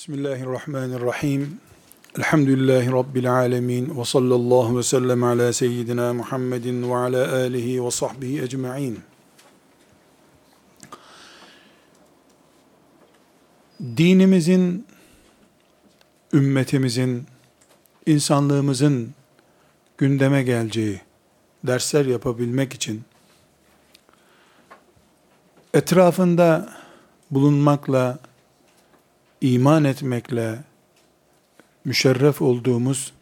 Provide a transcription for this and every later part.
Bismillahirrahmanirrahim. Elhamdülillahi Rabbil alemin. Ve sallallahu ve sellem ala seyyidina Muhammedin ve ala alihi ve sahbihi ecma'in. Dinimizin, ümmetimizin, insanlığımızın gündeme geleceği dersler yapabilmek için etrafında bulunmakla iman etmekle müşerref olduğumuz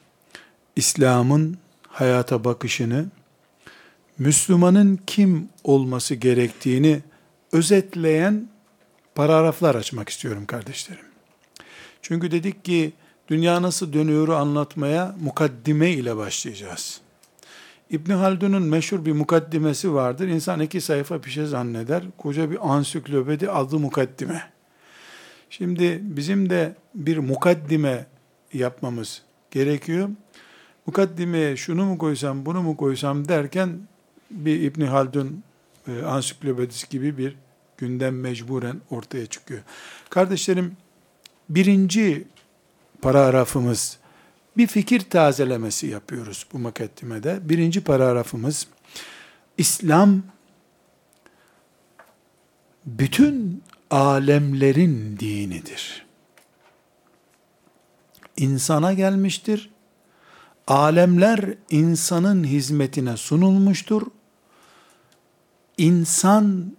İslam'ın hayata bakışını, Müslümanın kim olması gerektiğini özetleyen paragraflar açmak istiyorum kardeşlerim. Çünkü dedik ki dünya nasıl dönüyoru anlatmaya mukaddime ile başlayacağız. İbn Haldun'un meşhur bir mukaddimesi vardır. İnsan iki sayfa bir şey zanneder. Koca bir ansiklopedi adı mukaddime. Şimdi bizim de bir mukaddime yapmamız gerekiyor. Mukaddimeye şunu mu koysam, bunu mu koysam derken bir İbni Haldun e, ansiklopedisi gibi bir gündem mecburen ortaya çıkıyor. Kardeşlerim, birinci paragrafımız, bir fikir tazelemesi yapıyoruz bu mukaddimede. Birinci paragrafımız, İslam, bütün alemlerin dinidir. İnsana gelmiştir. Alemler insanın hizmetine sunulmuştur. İnsan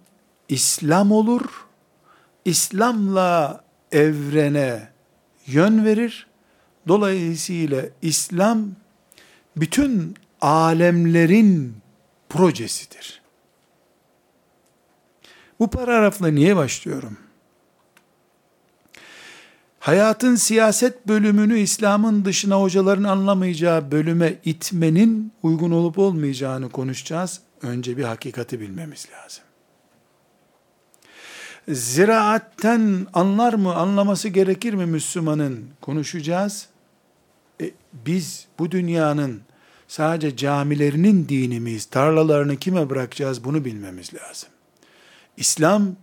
İslam olur. İslam'la evrene yön verir. Dolayısıyla İslam bütün alemlerin projesidir. Bu paragrafla niye başlıyorum? Hayatın siyaset bölümünü İslam'ın dışına hocaların anlamayacağı bölüme itmenin uygun olup olmayacağını konuşacağız. Önce bir hakikati bilmemiz lazım. Ziraatten anlar mı, anlaması gerekir mi Müslümanın konuşacağız. E, biz bu dünyanın sadece camilerinin dini miyiz, tarlalarını kime bırakacağız bunu bilmemiz lazım. İslam,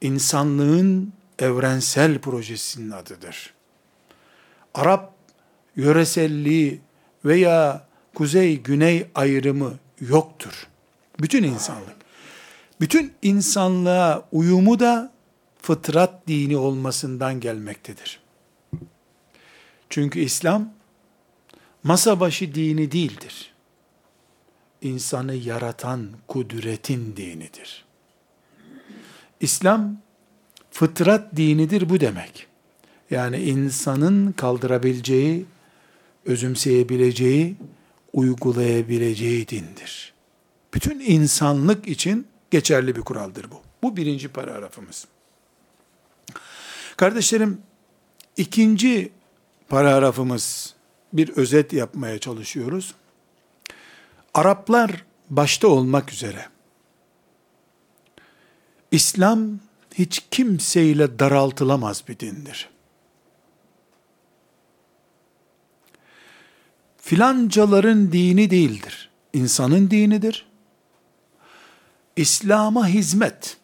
insanlığın evrensel projesinin adıdır. Arap yöreselliği veya kuzey-güney ayrımı yoktur. Bütün insanlık. Bütün insanlığa uyumu da fıtrat dini olmasından gelmektedir. Çünkü İslam masa başı dini değildir. İnsanı yaratan kudretin dinidir. İslam fıtrat dinidir bu demek. Yani insanın kaldırabileceği, özümseyebileceği, uygulayabileceği dindir. Bütün insanlık için geçerli bir kuraldır bu. Bu birinci paragrafımız. Kardeşlerim, ikinci paragrafımız bir özet yapmaya çalışıyoruz. Araplar başta olmak üzere İslam hiç kimseyle daraltılamaz bir dindir. Filancaların dini değildir. İnsanın dinidir. İslam'a hizmet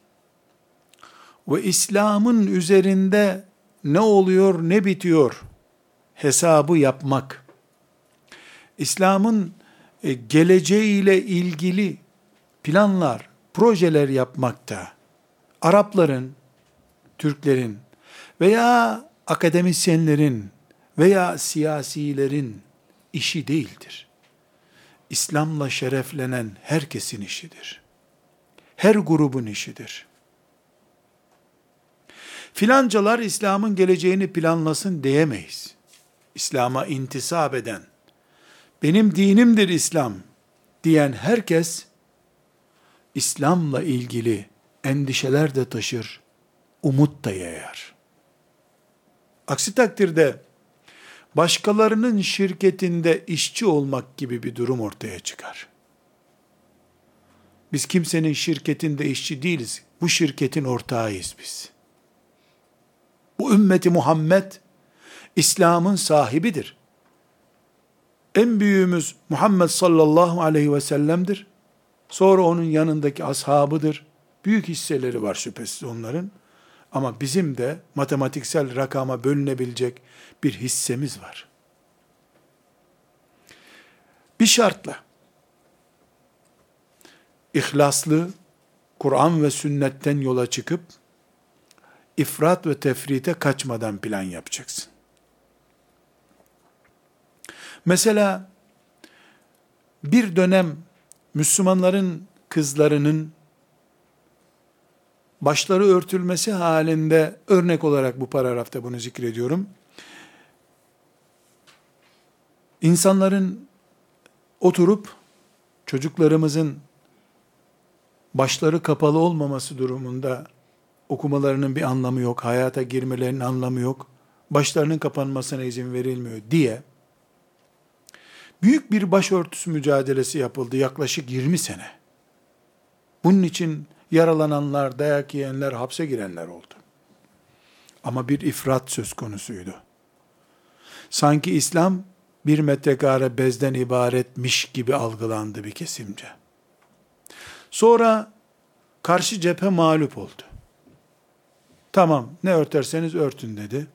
ve İslam'ın üzerinde ne oluyor ne bitiyor hesabı yapmak, İslam'ın e, geleceğiyle ilgili planlar, projeler yapmakta, Arapların, Türklerin veya akademisyenlerin veya siyasilerin işi değildir. İslam'la şereflenen herkesin işidir. Her grubun işidir. Filancalar İslam'ın geleceğini planlasın diyemeyiz. İslam'a intisap eden, benim dinimdir İslam diyen herkes, İslam'la ilgili endişeler de taşır, umut da yayar. Aksi takdirde başkalarının şirketinde işçi olmak gibi bir durum ortaya çıkar. Biz kimsenin şirketinde işçi değiliz. Bu şirketin ortağıyız biz. Bu ümmeti Muhammed İslam'ın sahibidir. En büyüğümüz Muhammed sallallahu aleyhi ve sellem'dir. Sonra onun yanındaki ashabıdır. Büyük hisseleri var şüphesiz onların. Ama bizim de matematiksel rakama bölünebilecek bir hissemiz var. Bir şartla, ihlaslı, Kur'an ve sünnetten yola çıkıp, ifrat ve tefrite kaçmadan plan yapacaksın. Mesela, bir dönem Müslümanların kızlarının başları örtülmesi halinde örnek olarak bu paragrafta bunu zikrediyorum. İnsanların oturup çocuklarımızın başları kapalı olmaması durumunda okumalarının bir anlamı yok, hayata girmelerinin anlamı yok, başlarının kapanmasına izin verilmiyor diye büyük bir başörtüsü mücadelesi yapıldı yaklaşık 20 sene. Bunun için yaralananlar, dayak yiyenler, hapse girenler oldu. Ama bir ifrat söz konusuydu. Sanki İslam bir metrekare bezden ibaretmiş gibi algılandı bir kesimce. Sonra karşı cephe mağlup oldu. Tamam ne örterseniz örtün dedi.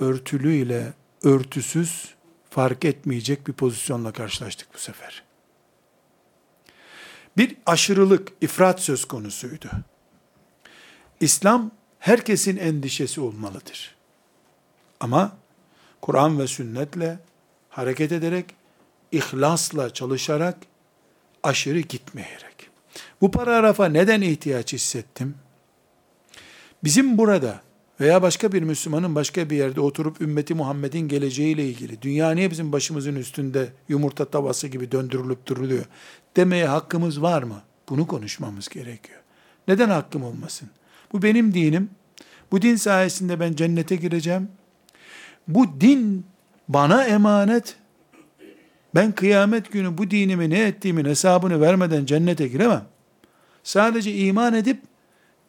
Örtülü ile örtüsüz fark etmeyecek bir pozisyonla karşılaştık bu sefer. Bir aşırılık, ifrat söz konusuydu. İslam herkesin endişesi olmalıdır. Ama Kur'an ve sünnetle hareket ederek, ihlasla çalışarak, aşırı gitmeyerek. Bu paragrafa neden ihtiyaç hissettim? Bizim burada veya başka bir Müslümanın başka bir yerde oturup ümmeti Muhammed'in geleceğiyle ilgili, dünya niye bizim başımızın üstünde yumurta tavası gibi döndürülüp duruluyor demeye hakkımız var mı? Bunu konuşmamız gerekiyor. Neden hakkım olmasın? Bu benim dinim. Bu din sayesinde ben cennete gireceğim. Bu din bana emanet. Ben kıyamet günü bu dinimi ne ettiğimin hesabını vermeden cennete giremem. Sadece iman edip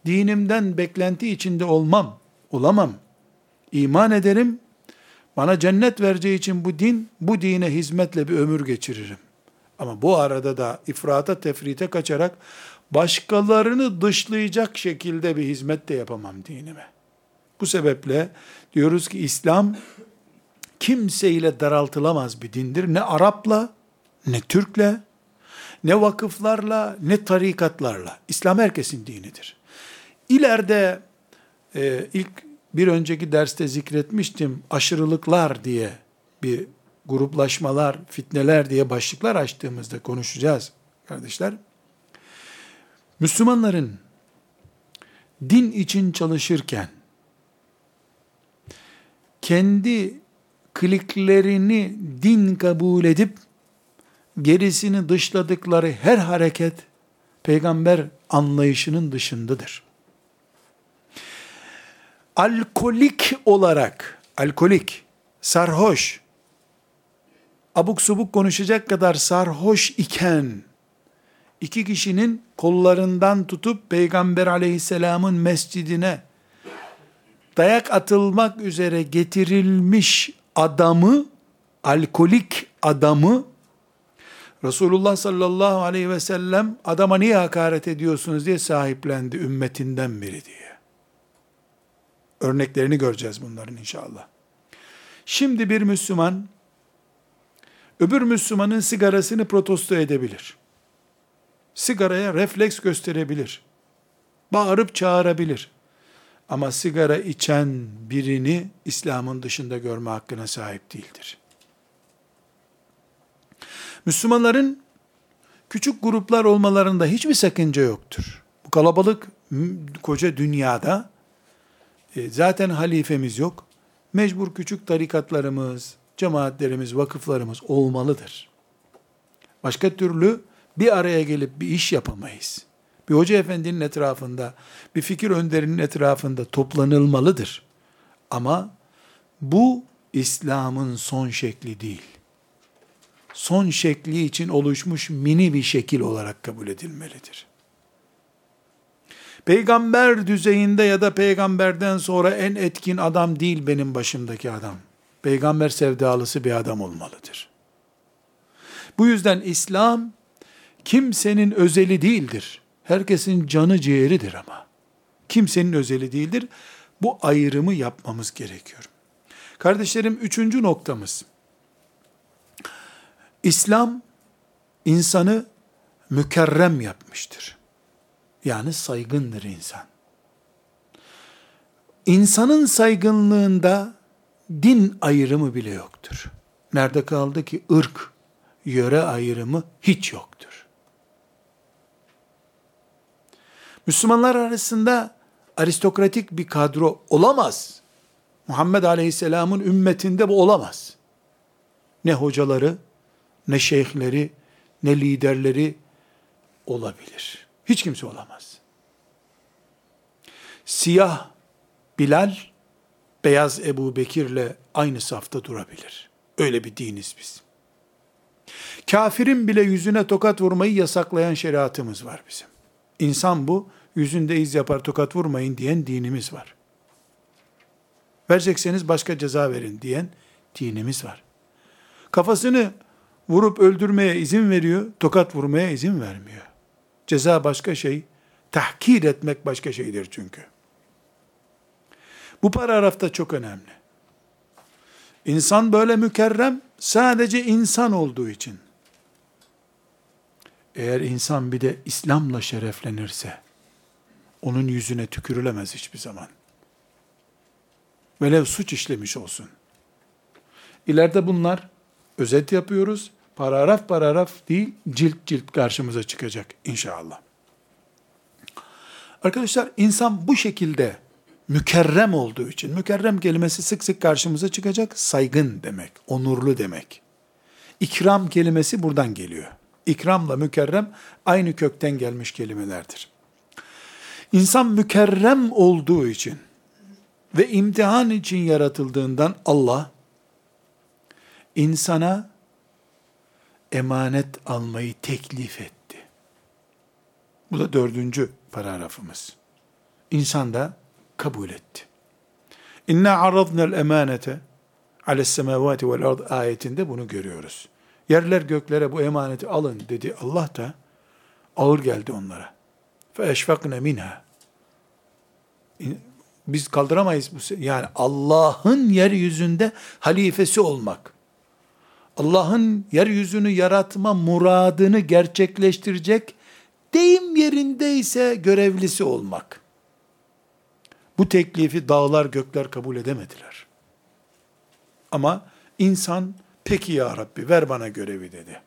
dinimden beklenti içinde olmam, olamam. İman ederim, bana cennet vereceği için bu din, bu dine hizmetle bir ömür geçiririm. Ama bu arada da ifrata tefrite kaçarak başkalarını dışlayacak şekilde bir hizmet de yapamam dinime. Bu sebeple diyoruz ki İslam kimseyle daraltılamaz bir dindir. Ne Arap'la, ne Türk'le, ne vakıflarla, ne tarikatlarla. İslam herkesin dinidir. İleride e, ilk bir önceki derste zikretmiştim aşırılıklar diye bir gruplaşmalar, fitneler diye başlıklar açtığımızda konuşacağız kardeşler. Müslümanların din için çalışırken kendi kliklerini din kabul edip gerisini dışladıkları her hareket peygamber anlayışının dışındadır. Alkolik olarak, alkolik, sarhoş, abuk subuk konuşacak kadar sarhoş iken, iki kişinin kollarından tutup Peygamber aleyhisselamın mescidine dayak atılmak üzere getirilmiş adamı, alkolik adamı, Resulullah sallallahu aleyhi ve sellem adama niye hakaret ediyorsunuz diye sahiplendi ümmetinden biri diye. Örneklerini göreceğiz bunların inşallah. Şimdi bir Müslüman öbür Müslümanın sigarasını protesto edebilir. Sigaraya refleks gösterebilir. Bağırıp çağırabilir. Ama sigara içen birini İslam'ın dışında görme hakkına sahip değildir. Müslümanların küçük gruplar olmalarında hiçbir sakınca yoktur. Bu kalabalık koca dünyada e, zaten halifemiz yok. Mecbur küçük tarikatlarımız, cemaatlerimiz, vakıflarımız olmalıdır. Başka türlü bir araya gelip bir iş yapamayız. Bir hoca efendinin etrafında, bir fikir önderinin etrafında toplanılmalıdır. Ama bu İslam'ın son şekli değil. Son şekli için oluşmuş mini bir şekil olarak kabul edilmelidir. Peygamber düzeyinde ya da peygamberden sonra en etkin adam değil benim başımdaki adam peygamber sevdalısı bir adam olmalıdır. Bu yüzden İslam kimsenin özeli değildir. Herkesin canı ciğeridir ama. kimsenin özeli değildir. Bu ayrımı yapmamız gerekiyor. Kardeşlerim üçüncü noktamız. İslam insanı mükerrem yapmıştır. Yani saygındır insan. İnsanın saygınlığında din ayrımı bile yoktur. Nerede kaldı ki ırk, yöre ayrımı hiç yoktur. Müslümanlar arasında aristokratik bir kadro olamaz. Muhammed Aleyhisselam'ın ümmetinde bu olamaz. Ne hocaları, ne şeyhleri, ne liderleri olabilir. Hiç kimse olamaz. Siyah Bilal, beyaz Ebu Bekir'le aynı safta durabilir. Öyle bir diniz biz. Kafirin bile yüzüne tokat vurmayı yasaklayan şeriatımız var bizim. İnsan bu, yüzünde iz yapar tokat vurmayın diyen dinimiz var. Verecekseniz başka ceza verin diyen dinimiz var. Kafasını vurup öldürmeye izin veriyor, tokat vurmaya izin vermiyor. Ceza başka şey, tahkir etmek başka şeydir çünkü. Bu paragraf da çok önemli. İnsan böyle mükerrem sadece insan olduğu için. Eğer insan bir de İslam'la şereflenirse, onun yüzüne tükürülemez hiçbir zaman. Velev suç işlemiş olsun. İleride bunlar özet yapıyoruz. Paragraf paragraf değil, cilt cilt karşımıza çıkacak inşallah. Arkadaşlar insan bu şekilde mükerrem olduğu için, mükerrem kelimesi sık sık karşımıza çıkacak, saygın demek, onurlu demek. İkram kelimesi buradan geliyor. İkramla mükerrem aynı kökten gelmiş kelimelerdir. İnsan mükerrem olduğu için ve imtihan için yaratıldığından Allah insana emanet almayı teklif etti. Bu da dördüncü paragrafımız. İnsan da kabul etti. İnna arradna'l emanete ales semavati vel ard ayetinde bunu görüyoruz. Yerler göklere bu emaneti alın dedi Allah da ağır geldi onlara. Fe eşfakne minha. Biz kaldıramayız bu. Yani Allah'ın yeryüzünde halifesi olmak. Allah'ın yeryüzünü yaratma muradını gerçekleştirecek deyim yerindeyse görevlisi olmak. Bu teklifi dağlar gökler kabul edemediler. Ama insan peki ya Rabbi ver bana görevi dedi.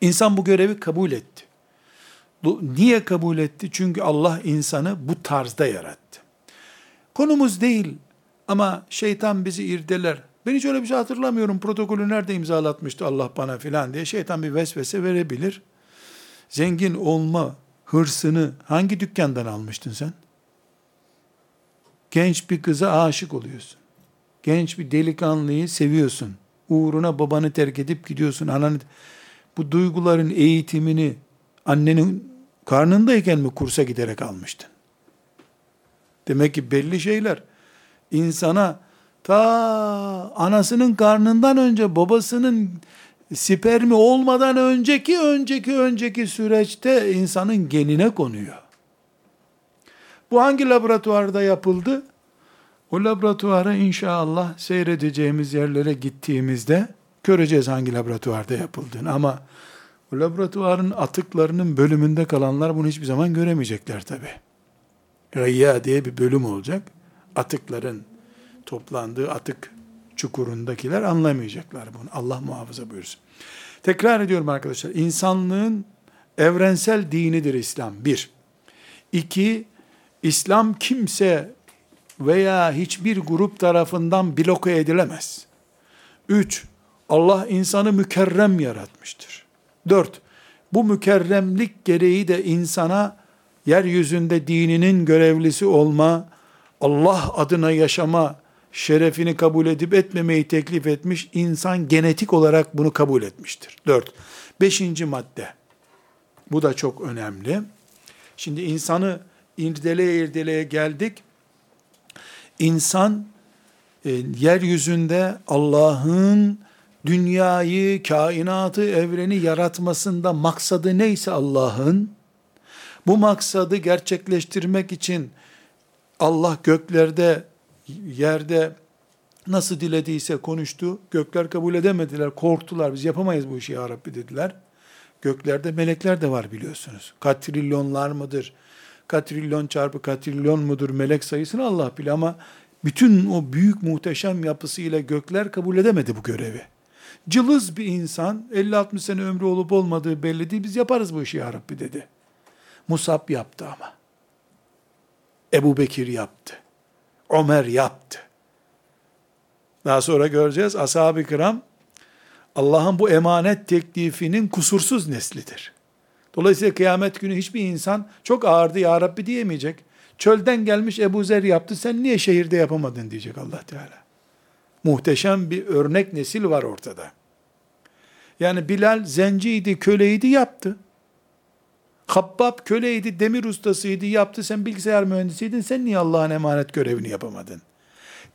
İnsan bu görevi kabul etti. Niye kabul etti? Çünkü Allah insanı bu tarzda yarattı. Konumuz değil ama şeytan bizi irdeler. Ben hiç öyle bir şey hatırlamıyorum. Protokolü nerede imzalatmıştı Allah bana filan diye şeytan bir vesvese verebilir. Zengin olma hırsını hangi dükkandan almıştın sen? Genç bir kıza aşık oluyorsun. Genç bir delikanlıyı seviyorsun. Uğruna babanı terk edip gidiyorsun. Ananı bu duyguların eğitimini annenin karnındayken mi kursa giderek almıştın? Demek ki belli şeyler insana ta anasının karnından önce babasının spermi olmadan önceki önceki önceki süreçte insanın genine konuyor. Bu hangi laboratuvarda yapıldı? O laboratuvara inşallah seyredeceğimiz yerlere gittiğimizde göreceğiz hangi laboratuvarda yapıldığını. Ama o laboratuvarın atıklarının bölümünde kalanlar bunu hiçbir zaman göremeyecekler tabi. Rayya diye bir bölüm olacak. Atıkların toplandığı atık çukurundakiler anlamayacaklar bunu. Allah muhafaza buyursun. Tekrar ediyorum arkadaşlar. İnsanlığın evrensel dinidir İslam. Bir. İki, İslam kimse veya hiçbir grup tarafından bloke edilemez. Üç, Allah insanı mükerrem yaratmıştır. Dört, bu mükerremlik gereği de insana yeryüzünde dininin görevlisi olma, Allah adına yaşama şerefini kabul edip etmemeyi teklif etmiş, insan genetik olarak bunu kabul etmiştir. Dört. Beşinci madde. Bu da çok önemli. Şimdi insanı irdeleye irdeleye geldik. İnsan e, yeryüzünde Allah'ın dünyayı, kainatı, evreni yaratmasında maksadı neyse Allah'ın, Bu maksadı gerçekleştirmek için Allah göklerde, yerde nasıl dilediyse konuştu. Gökler kabul edemediler, korktular. Biz yapamayız bu işi ya Rabbi dediler. Göklerde melekler de var biliyorsunuz. Katrilyonlar mıdır? Katrilyon çarpı katrilyon mudur melek sayısını Allah bilir ama bütün o büyük muhteşem yapısıyla gökler kabul edemedi bu görevi. Cılız bir insan 50-60 sene ömrü olup olmadığı belli değil biz yaparız bu işi ya Rabbi dedi. Musab yaptı ama. Ebu Bekir yaptı. Ömer yaptı. Daha sonra göreceğiz ashab-ı kiram Allah'ın bu emanet teklifinin kusursuz neslidir. Dolayısıyla kıyamet günü hiçbir insan çok ağırdı ya Rabbi diyemeyecek. Çölden gelmiş Ebu Zer yaptı sen niye şehirde yapamadın diyecek Allah Teala. Muhteşem bir örnek nesil var ortada. Yani Bilal zenciydi, köleydi yaptı. Habbab köleydi, demir ustasıydı yaptı. Sen bilgisayar mühendisiydin, sen niye Allah'ın emanet görevini yapamadın?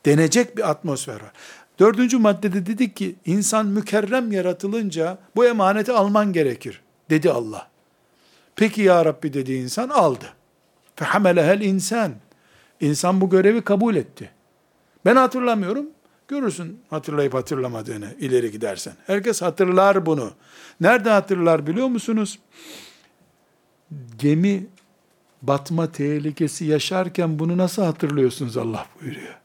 Denecek bir atmosfer var. Dördüncü maddede dedik ki, insan mükerrem yaratılınca bu emaneti alman gerekir, dedi Allah. Peki ya Rabbi dedi insan, aldı. Fehamelehel insan. İnsan bu görevi kabul etti. Ben hatırlamıyorum, görürsün hatırlayıp hatırlamadığını ileri gidersen. Herkes hatırlar bunu. Nerede hatırlar biliyor musunuz? Gemi batma tehlikesi yaşarken bunu nasıl hatırlıyorsunuz Allah buyuruyor.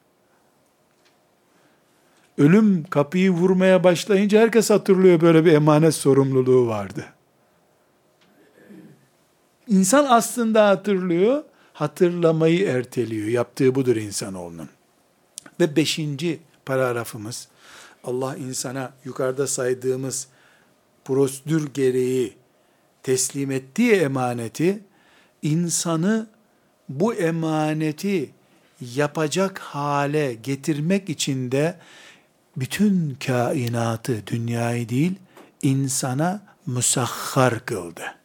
Ölüm kapıyı vurmaya başlayınca herkes hatırlıyor böyle bir emanet sorumluluğu vardı. İnsan aslında hatırlıyor, hatırlamayı erteliyor. Yaptığı budur insanoğlunun. Ve beşinci paragrafımız, Allah insana yukarıda saydığımız prosedür gereği teslim ettiği emaneti, insanı bu emaneti yapacak hale getirmek için de bütün kainatı, dünyayı değil, insana musahhar kıldı.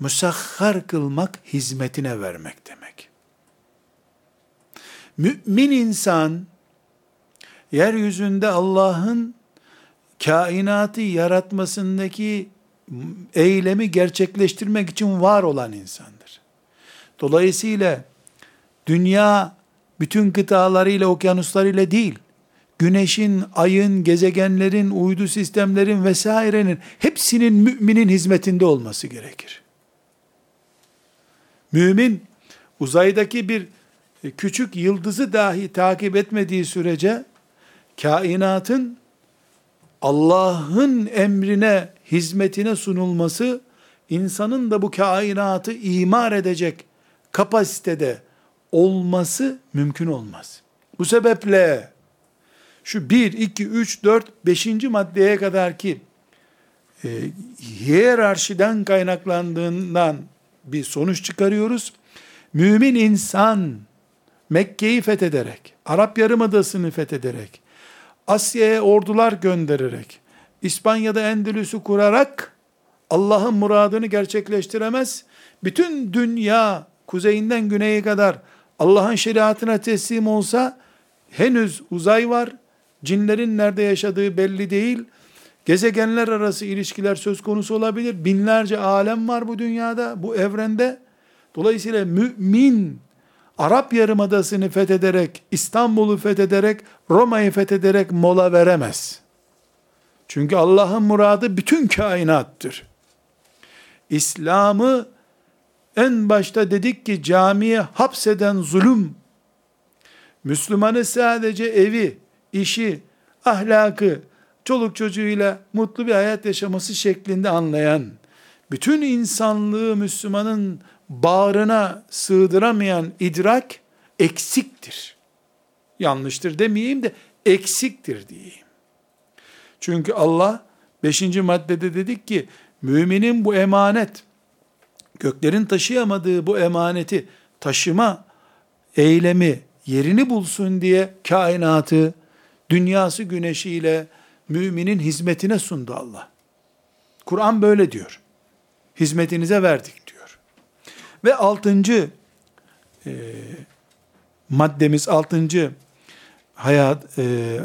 Musahhar kılmak, hizmetine vermek demek. Mümin insan, yeryüzünde Allah'ın kainatı yaratmasındaki eylemi gerçekleştirmek için var olan insandır. Dolayısıyla dünya bütün kıtalarıyla, okyanuslarıyla değil, güneşin, ayın, gezegenlerin, uydu sistemlerin vesairenin hepsinin müminin hizmetinde olması gerekir. Mümin uzaydaki bir küçük yıldızı dahi takip etmediği sürece kainatın Allah'ın emrine, hizmetine sunulması insanın da bu kainatı imar edecek kapasitede olması mümkün olmaz. Bu sebeple şu 1, 2, 3, 4, 5. maddeye kadar ki e, hiyerarşiden kaynaklandığından bir sonuç çıkarıyoruz. Mümin insan Mekke'yi fethederek, Arap Yarımadası'nı fethederek, Asya'ya ordular göndererek, İspanya'da Endülüs'ü kurarak Allah'ın muradını gerçekleştiremez. Bütün dünya kuzeyinden güneye kadar Allah'ın şeriatına teslim olsa henüz uzay var. Cinlerin nerede yaşadığı belli değil. Gezegenler arası ilişkiler söz konusu olabilir. Binlerce alem var bu dünyada, bu evrende. Dolayısıyla mümin Arap Yarımadası'nı fethederek, İstanbul'u fethederek, Roma'yı fethederek mola veremez. Çünkü Allah'ın muradı bütün kainattır. İslam'ı en başta dedik ki camiye hapseden zulüm, Müslümanı sadece evi, işi, ahlakı, çoluk çocuğuyla mutlu bir hayat yaşaması şeklinde anlayan, bütün insanlığı Müslümanın bağrına sığdıramayan idrak eksiktir. Yanlıştır demeyeyim de eksiktir diyeyim. Çünkü Allah 5. maddede dedik ki müminin bu emanet göklerin taşıyamadığı bu emaneti taşıma eylemi yerini bulsun diye kainatı dünyası güneşiyle müminin hizmetine sundu Allah. Kur'an böyle diyor. Hizmetinize verdik diyor. Ve altıncı e, maddemiz, altıncı hayat e,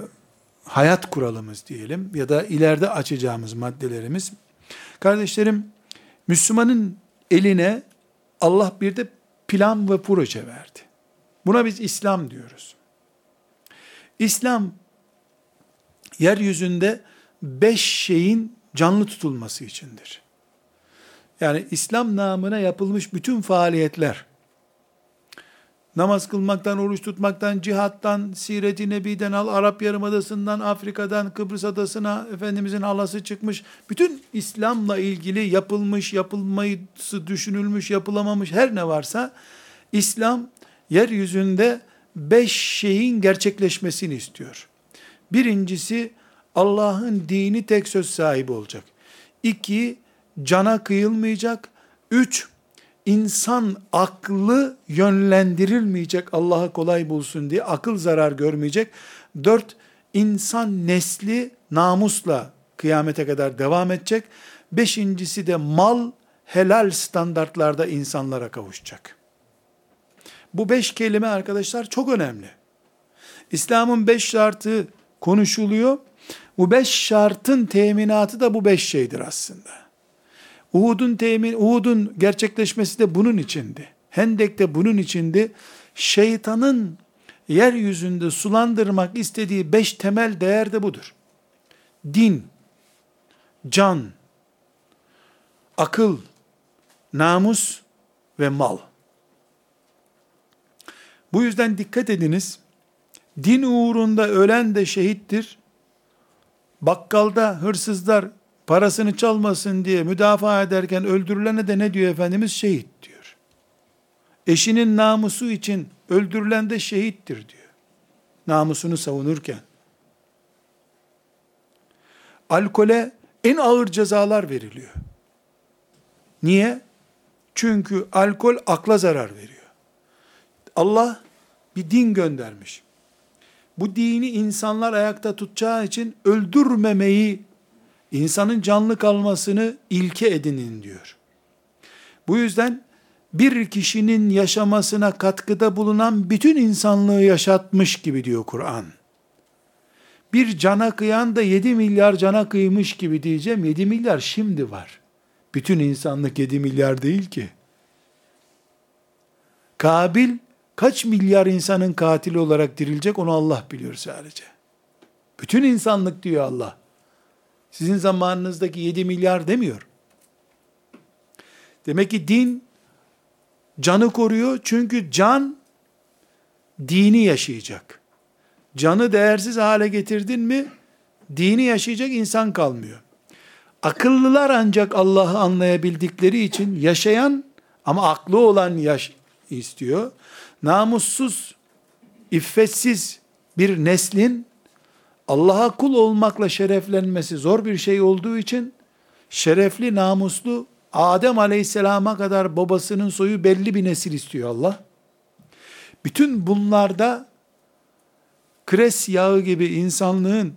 hayat kuralımız diyelim ya da ileride açacağımız maddelerimiz. Kardeşlerim, Müslümanın eline Allah bir de plan ve proje verdi. Buna biz İslam diyoruz. İslam yeryüzünde beş şeyin canlı tutulması içindir. Yani İslam namına yapılmış bütün faaliyetler, namaz kılmaktan, oruç tutmaktan, cihattan, siret-i nebiden al, Arap Yarımadası'ndan, Afrika'dan, Kıbrıs Adası'na Efendimizin halası çıkmış, bütün İslam'la ilgili yapılmış, yapılması düşünülmüş, yapılamamış her ne varsa, İslam yeryüzünde beş şeyin gerçekleşmesini istiyor. Birincisi, Allah'ın dini tek söz sahibi olacak. İki, cana kıyılmayacak. Üç, insan aklı yönlendirilmeyecek Allah'a kolay bulsun diye akıl zarar görmeyecek. Dört, insan nesli namusla kıyamete kadar devam edecek. Beşincisi de mal helal standartlarda insanlara kavuşacak. Bu beş kelime arkadaşlar çok önemli. İslam'ın beş şartı konuşuluyor. Bu beş şartın teminatı da bu beş şeydir aslında. Uhud'un temin, Uhud'un gerçekleşmesi de bunun içindi. Hendek de bunun içindi. Şeytanın yeryüzünde sulandırmak istediği beş temel değer de budur. Din, can, akıl, namus ve mal. Bu yüzden dikkat ediniz. Din uğrunda ölen de şehittir. Bakkalda hırsızlar parasını çalmasın diye müdafaa ederken öldürülene de ne diyor Efendimiz? Şehit diyor. Eşinin namusu için öldürülen de şehittir diyor. Namusunu savunurken. Alkole en ağır cezalar veriliyor. Niye? Çünkü alkol akla zarar veriyor. Allah bir din göndermiş. Bu dini insanlar ayakta tutacağı için öldürmemeyi insanın canlı kalmasını ilke edinin diyor. Bu yüzden bir kişinin yaşamasına katkıda bulunan bütün insanlığı yaşatmış gibi diyor Kur'an. Bir cana kıyan da 7 milyar cana kıymış gibi diyeceğim. 7 milyar şimdi var. Bütün insanlık 7 milyar değil ki. Kabil kaç milyar insanın katili olarak dirilecek onu Allah biliyor sadece. Bütün insanlık diyor Allah. Sizin zamanınızdaki 7 milyar demiyor. Demek ki din canı koruyor çünkü can dini yaşayacak. Canı değersiz hale getirdin mi dini yaşayacak insan kalmıyor. Akıllılar ancak Allah'ı anlayabildikleri için yaşayan ama aklı olan yaş istiyor. Namussuz, iffetsiz bir neslin Allah'a kul olmakla şereflenmesi zor bir şey olduğu için şerefli, namuslu Adem Aleyhisselam'a kadar babasının soyu belli bir nesil istiyor Allah. Bütün bunlarda kres yağı gibi insanlığın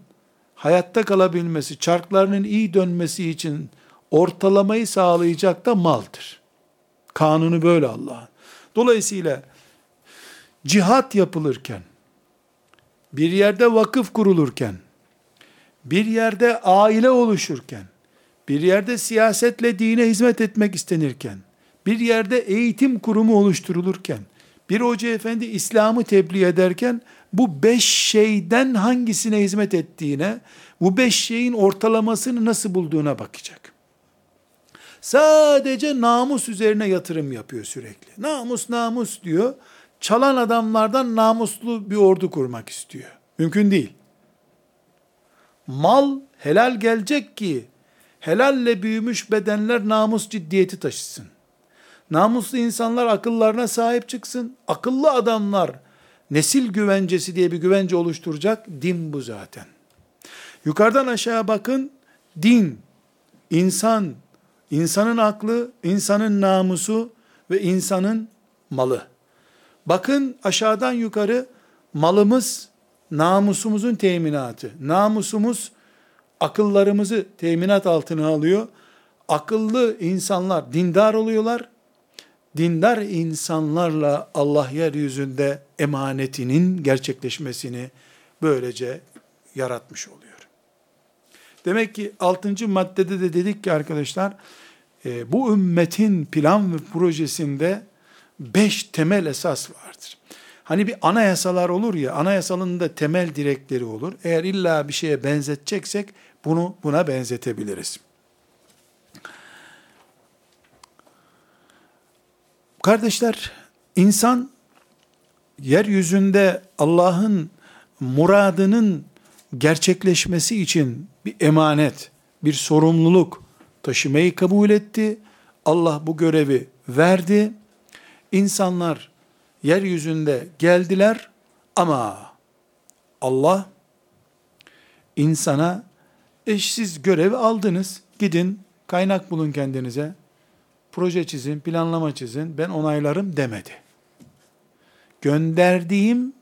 hayatta kalabilmesi, çarklarının iyi dönmesi için ortalamayı sağlayacak da maldır. Kanunu böyle Allah'ın. Dolayısıyla cihat yapılırken, bir yerde vakıf kurulurken, bir yerde aile oluşurken, bir yerde siyasetle dine hizmet etmek istenirken, bir yerde eğitim kurumu oluşturulurken, bir hoca efendi İslam'ı tebliğ ederken, bu beş şeyden hangisine hizmet ettiğine, bu beş şeyin ortalamasını nasıl bulduğuna bakacak. Sadece namus üzerine yatırım yapıyor sürekli. Namus namus diyor çalan adamlardan namuslu bir ordu kurmak istiyor. Mümkün değil. Mal helal gelecek ki helalle büyümüş bedenler namus ciddiyeti taşısın. Namuslu insanlar akıllarına sahip çıksın. Akıllı adamlar nesil güvencesi diye bir güvence oluşturacak. Din bu zaten. Yukarıdan aşağı bakın. Din, insan, insanın aklı, insanın namusu ve insanın malı. Bakın aşağıdan yukarı malımız namusumuzun teminatı. Namusumuz akıllarımızı teminat altına alıyor. Akıllı insanlar dindar oluyorlar. Dindar insanlarla Allah yeryüzünde emanetinin gerçekleşmesini böylece yaratmış oluyor. Demek ki altıncı maddede de dedik ki arkadaşlar, e, bu ümmetin plan ve projesinde beş temel esas vardır. Hani bir anayasalar olur ya, anayasalın da temel direkleri olur. Eğer illa bir şeye benzeteceksek bunu buna benzetebiliriz. Kardeşler, insan yeryüzünde Allah'ın muradının gerçekleşmesi için bir emanet, bir sorumluluk taşımayı kabul etti. Allah bu görevi verdi. İnsanlar yeryüzünde geldiler ama Allah insana eşsiz görevi aldınız. Gidin kaynak bulun kendinize. Proje çizin, planlama çizin. Ben onaylarım demedi. Gönderdiğim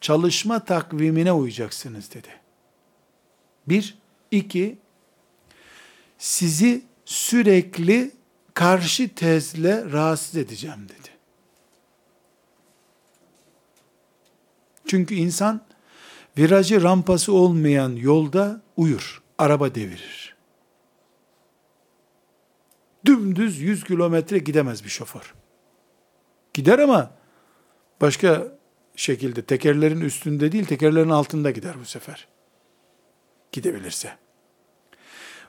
çalışma takvimine uyacaksınız dedi. Bir, iki, sizi sürekli karşı tezle rahatsız edeceğim dedi. Çünkü insan virajı rampası olmayan yolda uyur, araba devirir. Dümdüz 100 kilometre gidemez bir şoför. Gider ama başka şekilde tekerlerin üstünde değil tekerlerin altında gider bu sefer. Gidebilirse.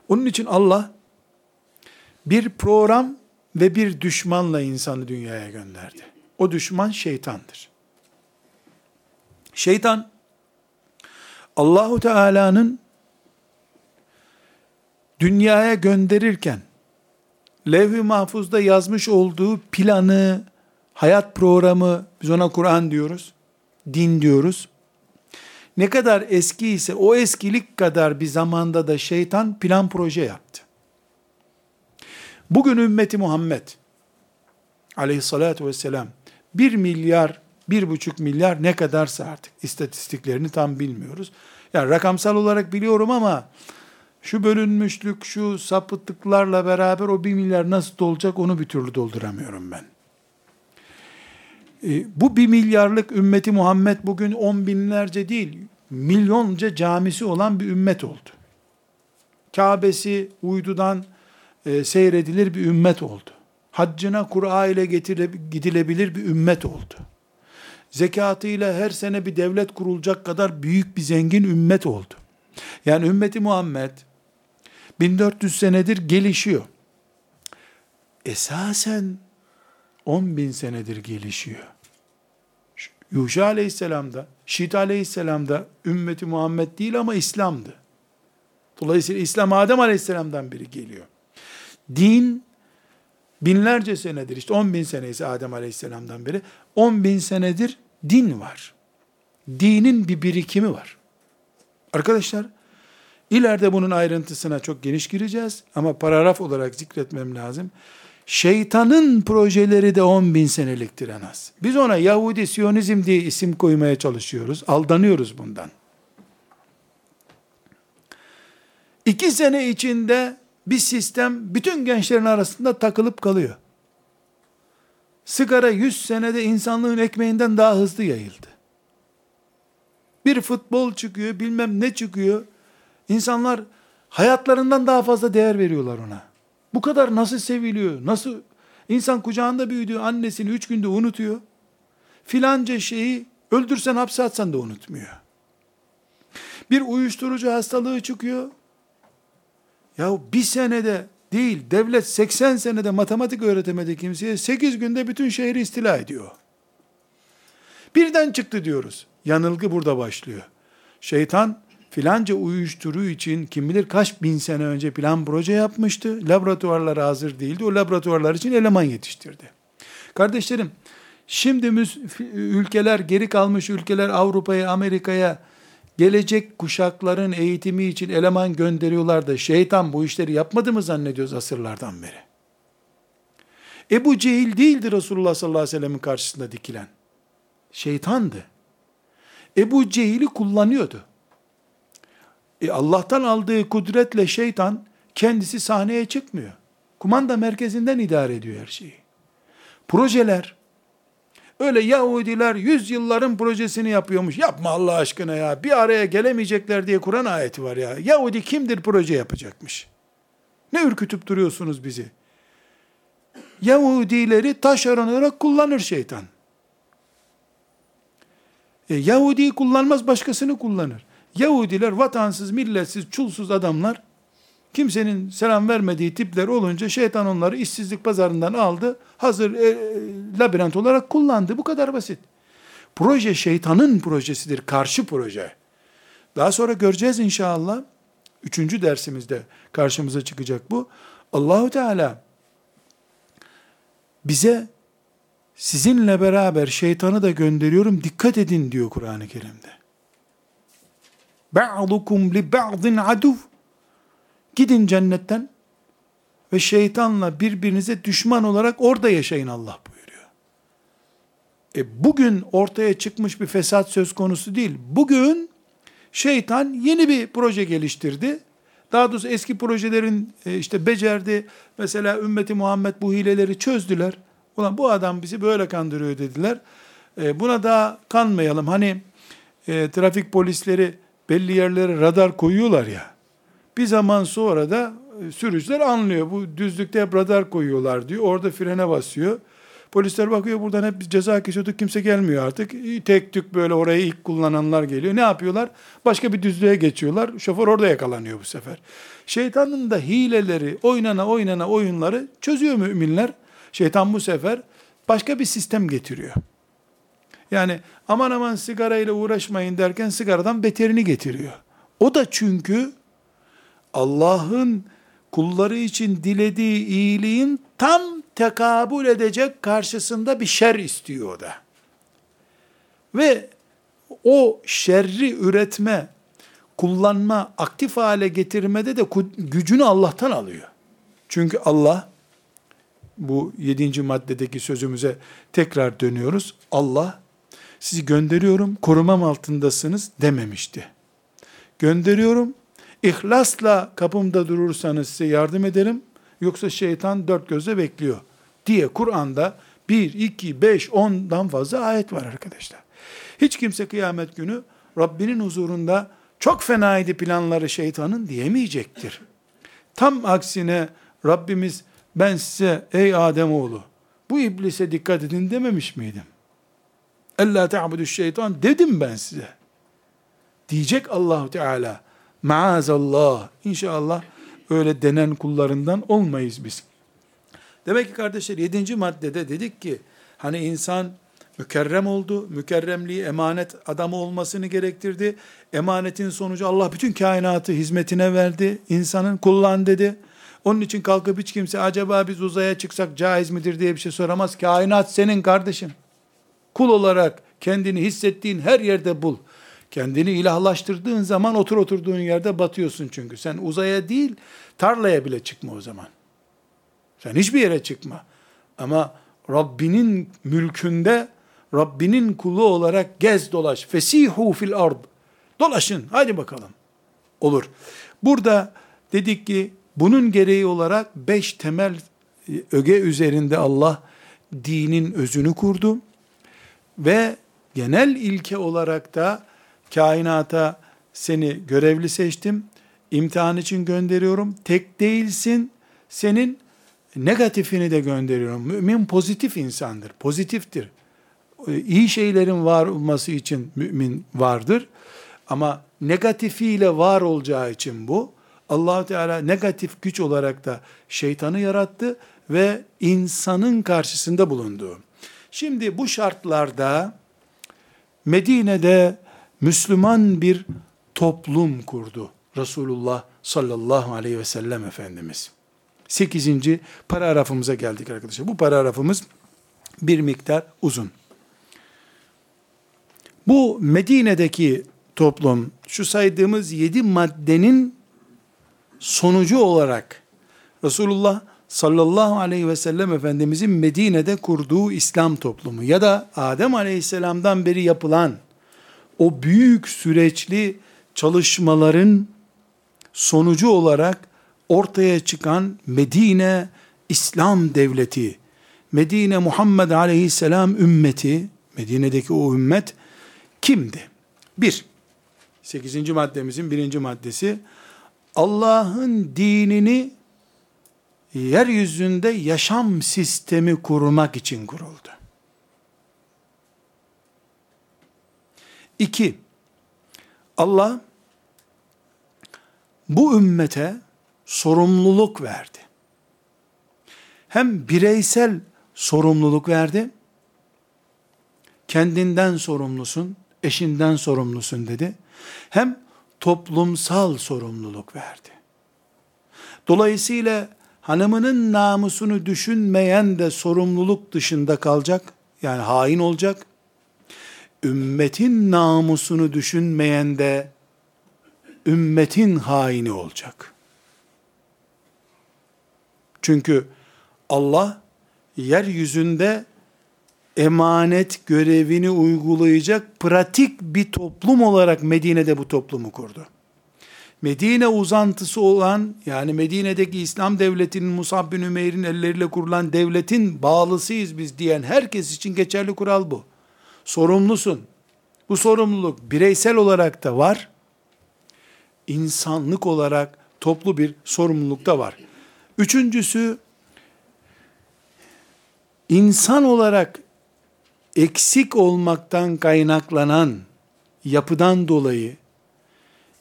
Onun için Allah bir program ve bir düşmanla insanı dünyaya gönderdi. O düşman şeytandır. Şeytan Allahu Teala'nın dünyaya gönderirken levh-i mahfuzda yazmış olduğu planı, hayat programı, biz ona Kur'an diyoruz, din diyoruz. Ne kadar eski ise o eskilik kadar bir zamanda da şeytan plan proje yaptı. Bugün ümmeti Muhammed aleyhissalatü vesselam 1 milyar, 1,5 milyar ne kadarsa artık istatistiklerini tam bilmiyoruz. Yani rakamsal olarak biliyorum ama şu bölünmüşlük, şu sapıtlıklarla beraber o 1 milyar nasıl dolacak onu bir türlü dolduramıyorum ben. E, bu 1 milyarlık ümmeti Muhammed bugün on binlerce değil, milyonca camisi olan bir ümmet oldu. Kabe'si uydudan e, seyredilir bir ümmet oldu. Haccına Kur'a ile getire, gidilebilir bir ümmet oldu. Zekatıyla her sene bir devlet kurulacak kadar büyük bir zengin ümmet oldu. Yani ümmeti Muhammed 1400 senedir gelişiyor. Esasen 10 bin senedir gelişiyor. Yuşa aleyhisselam da, Şit aleyhisselam da ümmeti Muhammed değil ama İslam'dı. Dolayısıyla İslam Adem aleyhisselamdan biri geliyor. Din binlerce senedir, işte 10 bin sene Adem aleyhisselamdan beri, 10 bin senedir din var. Dinin bir birikimi var. Arkadaşlar, ileride bunun ayrıntısına çok geniş gireceğiz ama paragraf olarak zikretmem lazım. Şeytanın projeleri de 10 bin seneliktir en az. Biz ona Yahudi Siyonizm diye isim koymaya çalışıyoruz. Aldanıyoruz bundan. İki sene içinde bir sistem bütün gençlerin arasında takılıp kalıyor. Sigara 100 senede insanlığın ekmeğinden daha hızlı yayıldı. Bir futbol çıkıyor, bilmem ne çıkıyor. İnsanlar hayatlarından daha fazla değer veriyorlar ona. Bu kadar nasıl seviliyor? Nasıl? İnsan kucağında büyüdüğü annesini üç günde unutuyor. Filanca şeyi öldürsen hapse atsan da unutmuyor. Bir uyuşturucu hastalığı çıkıyor. Ya bir senede değil, devlet 80 senede matematik öğretemedi kimseye, 8 günde bütün şehri istila ediyor. Birden çıktı diyoruz. Yanılgı burada başlıyor. Şeytan filanca uyuşturuğu için kim bilir kaç bin sene önce plan proje yapmıştı. Laboratuvarları hazır değildi. O laboratuvarlar için eleman yetiştirdi. Kardeşlerim, şimdi ülkeler, geri kalmış ülkeler Avrupa'ya, Amerika'ya gelecek kuşakların eğitimi için eleman gönderiyorlar da şeytan bu işleri yapmadı mı zannediyoruz asırlardan beri? Ebu Cehil değildi Resulullah sallallahu aleyhi ve sellemin karşısında dikilen. Şeytandı. Ebu Cehil'i kullanıyordu. E Allah'tan aldığı kudretle şeytan kendisi sahneye çıkmıyor. Kumanda merkezinden idare ediyor her şeyi. Projeler, öyle Yahudiler yüzyılların projesini yapıyormuş. Yapma Allah aşkına ya. Bir araya gelemeyecekler diye Kur'an ayeti var ya. Yahudi kimdir proje yapacakmış? Ne ürkütüp duruyorsunuz bizi? Yahudileri taşeron olarak kullanır şeytan. E, Yahudi kullanmaz başkasını kullanır. Yahudiler vatansız, milletsiz, çulsuz adamlar kimsenin selam vermediği tipler olunca şeytan onları işsizlik pazarından aldı. Hazır e, labirent olarak kullandı. Bu kadar basit. Proje şeytanın projesidir. Karşı proje. Daha sonra göreceğiz inşallah. Üçüncü dersimizde karşımıza çıkacak bu. Allahu Teala bize sizinle beraber şeytanı da gönderiyorum dikkat edin diyor Kur'an-ı Kerim'de. Ba'dukum li ba'din aduv. Gidin cennetten ve şeytanla birbirinize düşman olarak orada yaşayın Allah buyuruyor. E bugün ortaya çıkmış bir fesat söz konusu değil. Bugün şeytan yeni bir proje geliştirdi. Daha doğrusu eski projelerin e, işte becerdi. Mesela ümmeti Muhammed bu hileleri çözdüler. Ulan bu adam bizi böyle kandırıyor dediler. E, buna da kanmayalım. Hani e, trafik polisleri belli yerlere radar koyuyorlar ya. Bir zaman sonra da e, sürücüler anlıyor. Bu düzlükte hep radar koyuyorlar diyor. Orada frene basıyor. Polisler bakıyor buradan hep biz ceza kesiyorduk kimse gelmiyor artık. Tek tük böyle orayı ilk kullananlar geliyor. Ne yapıyorlar? Başka bir düzlüğe geçiyorlar. Şoför orada yakalanıyor bu sefer. Şeytanın da hileleri, oynana oynana oyunları çözüyor müminler. Şeytan bu sefer başka bir sistem getiriyor. Yani aman aman sigarayla uğraşmayın derken sigaradan beterini getiriyor. O da çünkü Allah'ın kulları için dilediği iyiliğin tam tekabül edecek karşısında bir şer istiyor o da. Ve o şerri üretme, kullanma, aktif hale getirmede de gücünü Allah'tan alıyor. Çünkü Allah, bu yedinci maddedeki sözümüze tekrar dönüyoruz. Allah, sizi gönderiyorum, korumam altındasınız dememişti. Gönderiyorum, ihlasla kapımda durursanız size yardım ederim, yoksa şeytan dört gözle bekliyor diye Kur'an'da 1, 2, 5, 10'dan fazla ayet var arkadaşlar. Hiç kimse kıyamet günü Rabbinin huzurunda çok fenaydı planları şeytanın diyemeyecektir. Tam aksine Rabbimiz ben size ey Ademoğlu bu iblise dikkat edin dememiş miydim? Ella ta'budu şeytan dedim ben size. Diyecek Allahu Teala. Maazallah. İnşallah öyle denen kullarından olmayız biz. Demek ki kardeşler yedinci maddede dedik ki hani insan mükerrem oldu. Mükerremliği emanet adamı olmasını gerektirdi. Emanetin sonucu Allah bütün kainatı hizmetine verdi. İnsanın kullan dedi. Onun için kalkıp hiç kimse acaba biz uzaya çıksak caiz midir diye bir şey soramaz. Kainat senin kardeşim. Kul olarak kendini hissettiğin her yerde bul. Kendini ilahlaştırdığın zaman otur oturduğun yerde batıyorsun çünkü. Sen uzaya değil tarlaya bile çıkma o zaman. Sen hiçbir yere çıkma. Ama Rabbinin mülkünde Rabbinin kulu olarak gez dolaş. Fesihu fil ard. Dolaşın. Hadi bakalım. Olur. Burada dedik ki bunun gereği olarak beş temel e, öge üzerinde Allah dinin özünü kurdu. Ve genel ilke olarak da kainata seni görevli seçtim. İmtihan için gönderiyorum. Tek değilsin. Senin negatifini de gönderiyorum. Mümin pozitif insandır. Pozitiftir. Ee, iyi şeylerin var olması için mümin vardır. Ama negatifiyle var olacağı için bu allah Teala negatif güç olarak da şeytanı yarattı ve insanın karşısında bulundu. Şimdi bu şartlarda Medine'de Müslüman bir toplum kurdu Resulullah sallallahu aleyhi ve sellem Efendimiz. 8. paragrafımıza geldik arkadaşlar. Bu paragrafımız bir miktar uzun. Bu Medine'deki toplum şu saydığımız yedi maddenin sonucu olarak Resulullah sallallahu aleyhi ve sellem Efendimizin Medine'de kurduğu İslam toplumu ya da Adem aleyhisselamdan beri yapılan o büyük süreçli çalışmaların sonucu olarak ortaya çıkan Medine İslam devleti, Medine Muhammed aleyhisselam ümmeti, Medine'deki o ümmet kimdi? Bir, sekizinci maddemizin birinci maddesi, Allah'ın dinini yeryüzünde yaşam sistemi kurmak için kuruldu. İki, Allah bu ümmete sorumluluk verdi. Hem bireysel sorumluluk verdi, kendinden sorumlusun, eşinden sorumlusun dedi. Hem toplumsal sorumluluk verdi. Dolayısıyla hanımının namusunu düşünmeyen de sorumluluk dışında kalacak. Yani hain olacak. Ümmetin namusunu düşünmeyen de ümmetin haini olacak. Çünkü Allah yeryüzünde emanet görevini uygulayacak pratik bir toplum olarak Medine'de bu toplumu kurdu. Medine uzantısı olan yani Medine'deki İslam devletinin Musab bin Ümeyr'in elleriyle kurulan devletin bağlısıyız biz diyen herkes için geçerli kural bu. Sorumlusun. Bu sorumluluk bireysel olarak da var. insanlık olarak toplu bir sorumluluk da var. Üçüncüsü insan olarak eksik olmaktan kaynaklanan yapıdan dolayı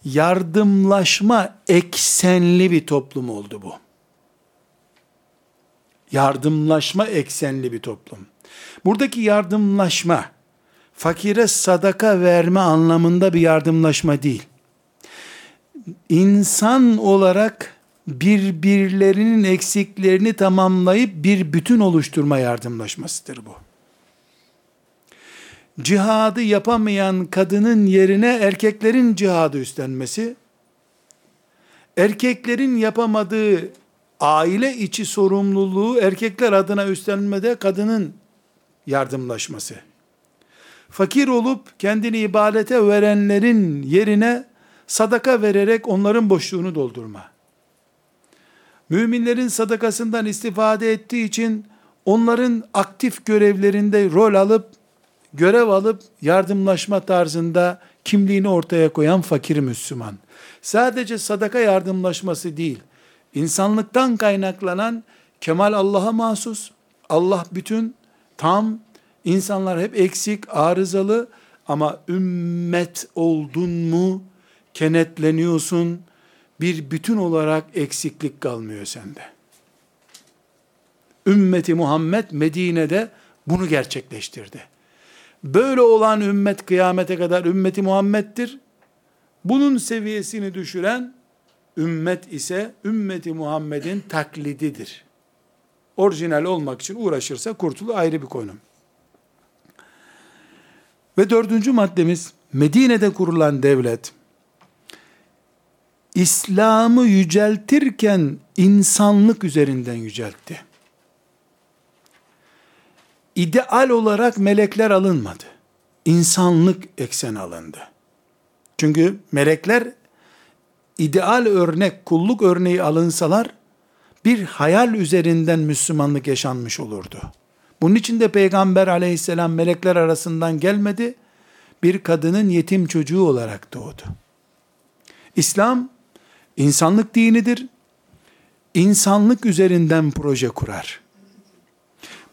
yardımlaşma eksenli bir toplum oldu bu. Yardımlaşma eksenli bir toplum. Buradaki yardımlaşma fakire sadaka verme anlamında bir yardımlaşma değil. İnsan olarak birbirlerinin eksiklerini tamamlayıp bir bütün oluşturma yardımlaşmasıdır bu cihadı yapamayan kadının yerine erkeklerin cihadı üstlenmesi, erkeklerin yapamadığı aile içi sorumluluğu erkekler adına üstlenmede kadının yardımlaşması. Fakir olup kendini ibadete verenlerin yerine sadaka vererek onların boşluğunu doldurma. Müminlerin sadakasından istifade ettiği için onların aktif görevlerinde rol alıp görev alıp yardımlaşma tarzında kimliğini ortaya koyan fakir Müslüman. Sadece sadaka yardımlaşması değil, insanlıktan kaynaklanan kemal Allah'a mahsus, Allah bütün, tam, insanlar hep eksik, arızalı ama ümmet oldun mu kenetleniyorsun, bir bütün olarak eksiklik kalmıyor sende. Ümmeti Muhammed Medine'de bunu gerçekleştirdi. Böyle olan ümmet kıyamete kadar ümmeti Muhammed'dir. Bunun seviyesini düşüren ümmet ise ümmeti Muhammed'in taklididir. Orijinal olmak için uğraşırsa kurtulu ayrı bir konu. Ve dördüncü maddemiz Medine'de kurulan devlet İslam'ı yüceltirken insanlık üzerinden yüceltti ideal olarak melekler alınmadı. İnsanlık eksen alındı. Çünkü melekler ideal örnek, kulluk örneği alınsalar bir hayal üzerinden Müslümanlık yaşanmış olurdu. Bunun için de Peygamber aleyhisselam melekler arasından gelmedi, bir kadının yetim çocuğu olarak doğdu. İslam insanlık dinidir. İnsanlık üzerinden proje kurar.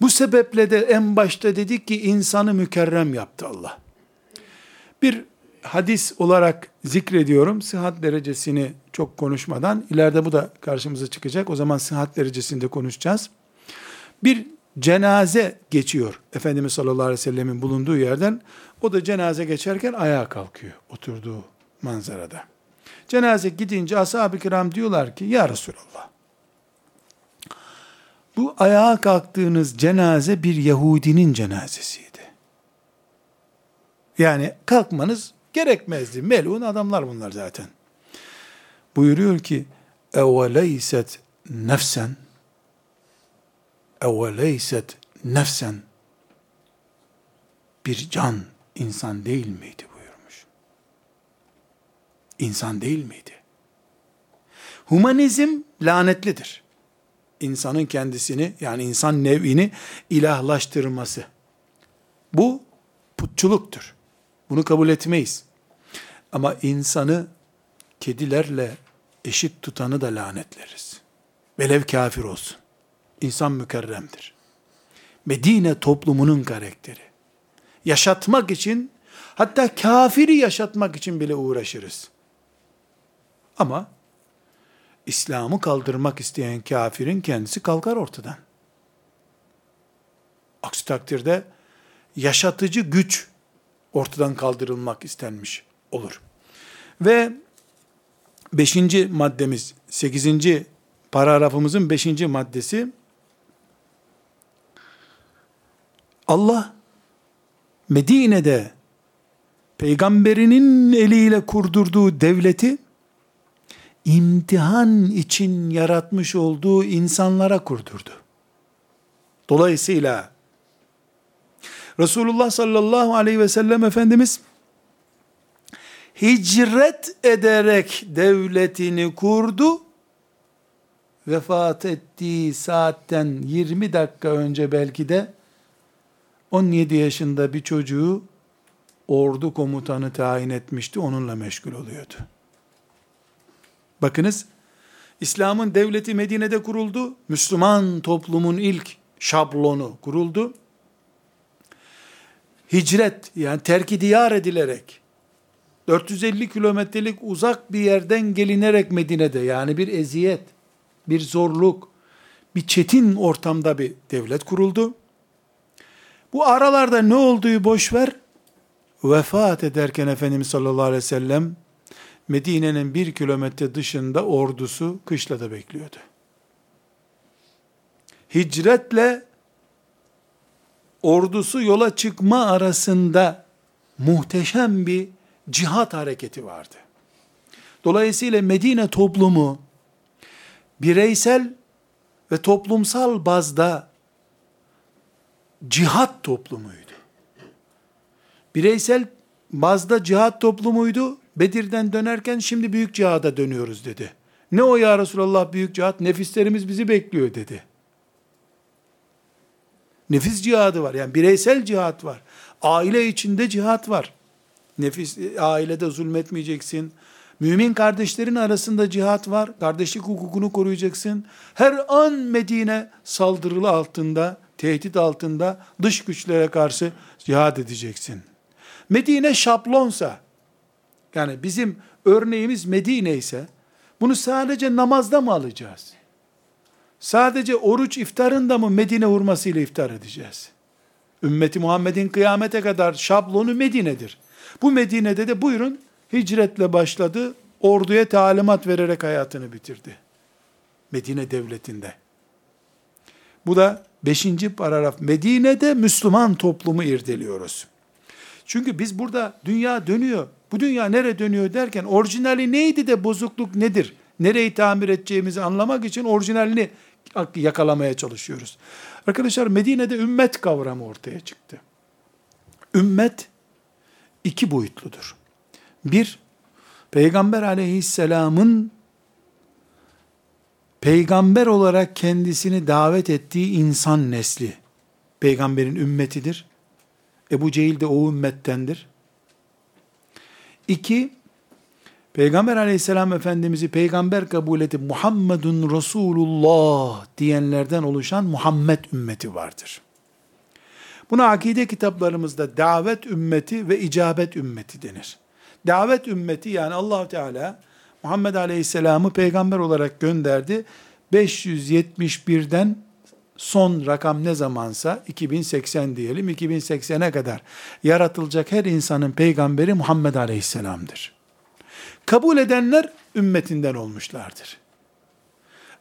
Bu sebeple de en başta dedik ki insanı mükerrem yaptı Allah. Bir hadis olarak zikrediyorum. Sıhhat derecesini çok konuşmadan ileride bu da karşımıza çıkacak. O zaman sıhhat derecesinde konuşacağız. Bir cenaze geçiyor Efendimiz sallallahu aleyhi ve sellemin bulunduğu yerden. O da cenaze geçerken ayağa kalkıyor oturduğu manzarada. Cenaze gidince ashab-ı kiram diyorlar ki ya Resulallah bu ayağa kalktığınız cenaze bir Yahudinin cenazesiydi. Yani kalkmanız gerekmezdi. Melun adamlar bunlar zaten. Buyuruyor ki eveleyset nefsen eveleyset nefsen bir can insan değil miydi buyurmuş. İnsan değil miydi? Humanizm lanetlidir insanın kendisini yani insan nevini ilahlaştırması. Bu putçuluktur. Bunu kabul etmeyiz. Ama insanı kedilerle eşit tutanı da lanetleriz. Velev kafir olsun. İnsan mükerremdir. Medine toplumunun karakteri. Yaşatmak için, hatta kafiri yaşatmak için bile uğraşırız. Ama İslam'ı kaldırmak isteyen kafirin kendisi kalkar ortadan. Aksi takdirde yaşatıcı güç ortadan kaldırılmak istenmiş olur. Ve beşinci maddemiz, sekizinci paragrafımızın beşinci maddesi, Allah Medine'de peygamberinin eliyle kurdurduğu devleti imtihan için yaratmış olduğu insanlara kurdurdu. Dolayısıyla Resulullah sallallahu aleyhi ve sellem Efendimiz hicret ederek devletini kurdu. Vefat ettiği saatten 20 dakika önce belki de 17 yaşında bir çocuğu ordu komutanı tayin etmişti. Onunla meşgul oluyordu. Bakınız, İslam'ın devleti Medine'de kuruldu. Müslüman toplumun ilk şablonu kuruldu. Hicret yani terki diyar edilerek 450 kilometrelik uzak bir yerden gelinerek Medine'de yani bir eziyet, bir zorluk, bir çetin ortamda bir devlet kuruldu. Bu aralarda ne olduğu boş ver. Vefat ederken Efendimiz sallallahu aleyhi ve sellem Medine'nin bir kilometre dışında ordusu kışlada bekliyordu. Hicretle ordusu yola çıkma arasında muhteşem bir cihat hareketi vardı. Dolayısıyla Medine toplumu bireysel ve toplumsal bazda cihat toplumuydu. Bireysel bazda cihat toplumuydu. Bedir'den dönerken şimdi büyük cihada dönüyoruz dedi. Ne o ya Resulallah büyük cihat? Nefislerimiz bizi bekliyor dedi. Nefis cihadı var. Yani bireysel cihat var. Aile içinde cihat var. Nefis, ailede zulmetmeyeceksin. Mümin kardeşlerin arasında cihat var. Kardeşlik hukukunu koruyacaksın. Her an Medine saldırılı altında, tehdit altında dış güçlere karşı cihat edeceksin. Medine şablonsa, yani bizim örneğimiz Medine ise, bunu sadece namazda mı alacağız? Sadece oruç iftarında mı Medine hurmasıyla iftar edeceğiz? Ümmeti Muhammed'in kıyamete kadar şablonu Medine'dir. Bu Medine'de de buyurun hicretle başladı, orduya talimat vererek hayatını bitirdi. Medine devletinde. Bu da beşinci paragraf. Medine'de Müslüman toplumu irdeliyoruz. Çünkü biz burada dünya dönüyor. Bu dünya nere dönüyor derken orijinali neydi de bozukluk nedir? Nereyi tamir edeceğimizi anlamak için orijinalini yakalamaya çalışıyoruz. Arkadaşlar Medine'de ümmet kavramı ortaya çıktı. Ümmet iki boyutludur. Bir, Peygamber aleyhisselamın peygamber olarak kendisini davet ettiği insan nesli, peygamberin ümmetidir. Ebu Cehil de o ümmettendir. İki, Peygamber aleyhisselam efendimizi peygamber kabul edip Muhammedun Resulullah diyenlerden oluşan Muhammed ümmeti vardır. Buna akide kitaplarımızda davet ümmeti ve icabet ümmeti denir. Davet ümmeti yani allah Teala Muhammed Aleyhisselam'ı peygamber olarak gönderdi. 571'den son rakam ne zamansa 2080 diyelim 2080'e kadar yaratılacak her insanın peygamberi Muhammed Aleyhisselam'dır. Kabul edenler ümmetinden olmuşlardır.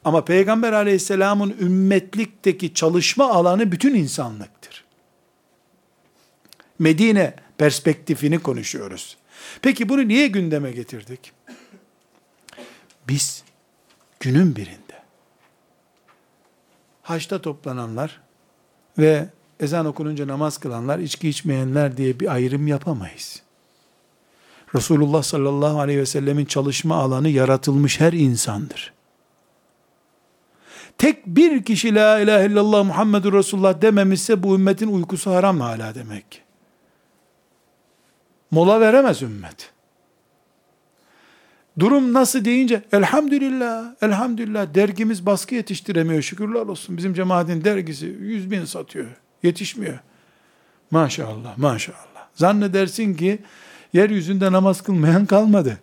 Ama Peygamber aleyhisselamın ümmetlikteki çalışma alanı bütün insanlıktır. Medine perspektifini konuşuyoruz. Peki bunu niye gündeme getirdik? Biz günün birinde haçta toplananlar ve ezan okununca namaz kılanlar, içki içmeyenler diye bir ayrım yapamayız. Resulullah sallallahu aleyhi ve sellemin çalışma alanı yaratılmış her insandır. Tek bir kişi la ilahe illallah Muhammedur Resulullah dememişse bu ümmetin uykusu haram hala demek. Mola veremez ümmet. Durum nasıl deyince elhamdülillah, elhamdülillah dergimiz baskı yetiştiremiyor şükürler olsun. Bizim cemaatin dergisi 100 bin satıyor. Yetişmiyor. Maşallah, maşallah. Zannedersin ki yeryüzünde namaz kılmayan kalmadı.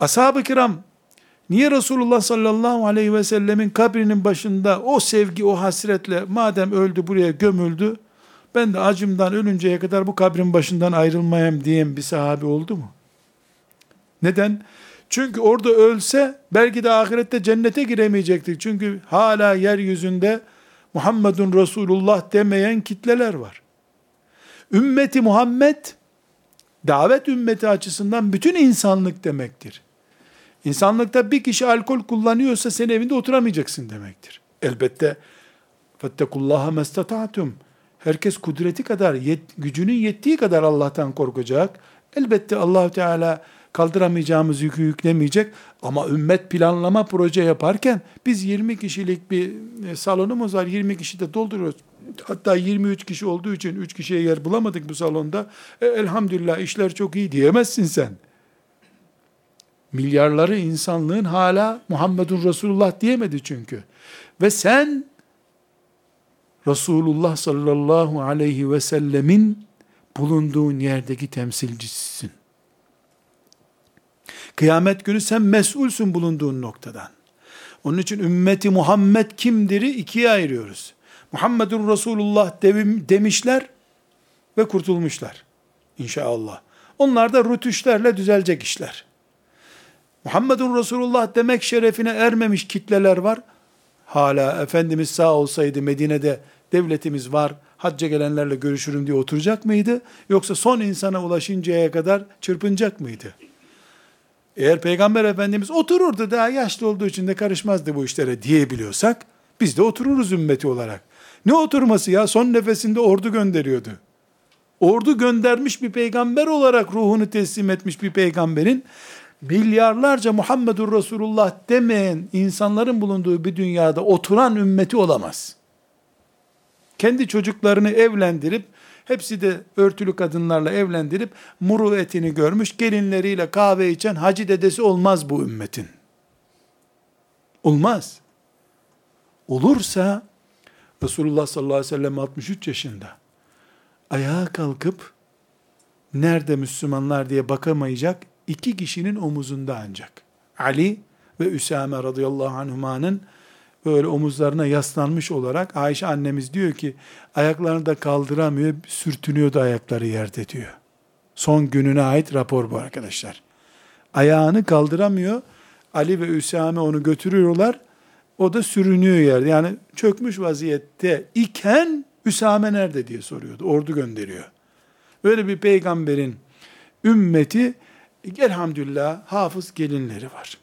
Ashab-ı kiram niye Resulullah sallallahu aleyhi ve sellemin kabrinin başında o sevgi, o hasretle madem öldü buraya gömüldü, ben de acımdan ölünceye kadar bu kabrin başından ayrılmayayım diyen bir sahabi oldu mu? Neden? Çünkü orada ölse belki de ahirette cennete giremeyecektik. Çünkü hala yeryüzünde Muhammedun Resulullah demeyen kitleler var. Ümmeti Muhammed davet ümmeti açısından bütün insanlık demektir. İnsanlıkta bir kişi alkol kullanıyorsa sen evinde oturamayacaksın demektir. Elbette fettekullaha mestata'tum. Herkes kudreti kadar, yet, gücünün yettiği kadar Allah'tan korkacak. Elbette allah Teala kaldıramayacağımız yükü yüklemeyecek. Ama ümmet planlama proje yaparken biz 20 kişilik bir e, salonumuz var. 20 kişi de dolduruyoruz. Hatta 23 kişi olduğu için 3 kişiye yer bulamadık bu salonda. E, elhamdülillah işler çok iyi diyemezsin sen. Milyarları insanlığın hala Muhammedun Resulullah diyemedi çünkü. Ve sen Resulullah sallallahu aleyhi ve sellemin bulunduğun yerdeki temsilcisisin. Kıyamet günü sen mesulsün bulunduğun noktadan. Onun için ümmeti Muhammed kimdir'i ikiye ayırıyoruz. Muhammedun Resulullah demişler ve kurtulmuşlar. İnşallah. Onlar da rütüşlerle düzelecek işler. Muhammedun Resulullah demek şerefine ermemiş kitleler var. Hala Efendimiz sağ olsaydı Medine'de devletimiz var, hacca gelenlerle görüşürüm diye oturacak mıydı? Yoksa son insana ulaşıncaya kadar çırpınacak mıydı? Eğer Peygamber Efendimiz otururdu daha yaşlı olduğu için de karışmazdı bu işlere diyebiliyorsak, biz de otururuz ümmeti olarak. Ne oturması ya? Son nefesinde ordu gönderiyordu. Ordu göndermiş bir peygamber olarak ruhunu teslim etmiş bir peygamberin milyarlarca Muhammedur Resulullah demeyen insanların bulunduğu bir dünyada oturan ümmeti olamaz. Kendi çocuklarını evlendirip hepsi de örtülü kadınlarla evlendirip muru etini görmüş gelinleriyle kahve içen hacı dedesi olmaz bu ümmetin. Olmaz. Olursa Resulullah sallallahu aleyhi ve sellem 63 yaşında ayağa kalkıp nerede Müslümanlar diye bakamayacak iki kişinin omuzunda ancak. Ali ve Üsame radıyallahu anhumanın böyle omuzlarına yaslanmış olarak Ayşe annemiz diyor ki ayaklarını da kaldıramıyor, sürtünüyordu ayakları yerde diyor. Son gününe ait rapor bu arkadaşlar. Ayağını kaldıramıyor. Ali ve Üsame onu götürüyorlar. O da sürünüyor yerde. Yani çökmüş vaziyette iken Üsame nerede diye soruyordu. Ordu gönderiyor. Böyle bir peygamberin ümmeti elhamdülillah hafız gelinleri var.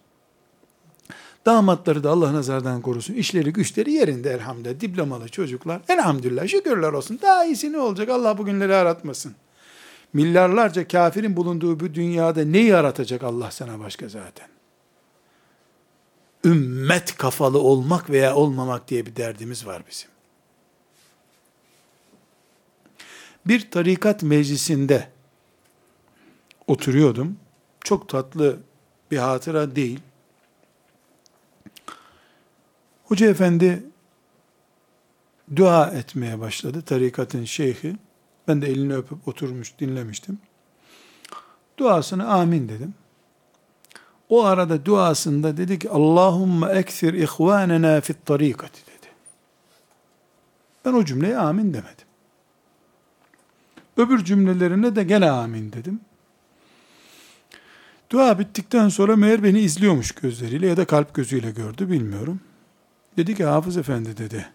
Damatları da Allah nazardan korusun. İşleri güçleri yerinde elhamdülillah. Diplomalı çocuklar. Elhamdülillah şükürler olsun. Daha iyisi ne olacak? Allah bugünleri aratmasın. Milyarlarca kafirin bulunduğu bu dünyada ne yaratacak Allah sana başka zaten? Ümmet kafalı olmak veya olmamak diye bir derdimiz var bizim. Bir tarikat meclisinde oturuyordum. Çok tatlı bir hatıra değil. Hoca efendi dua etmeye başladı. Tarikatın şeyhi. Ben de elini öpüp oturmuş dinlemiştim. Duasını amin dedim. O arada duasında dedi ki Allahümme ekthir ihvanena fit tarikati dedi. Ben o cümleye amin demedim. Öbür cümlelerine de gene amin dedim. Dua bittikten sonra meğer beni izliyormuş gözleriyle ya da kalp gözüyle gördü bilmiyorum. Dedi ki Hafız Efendi dedi.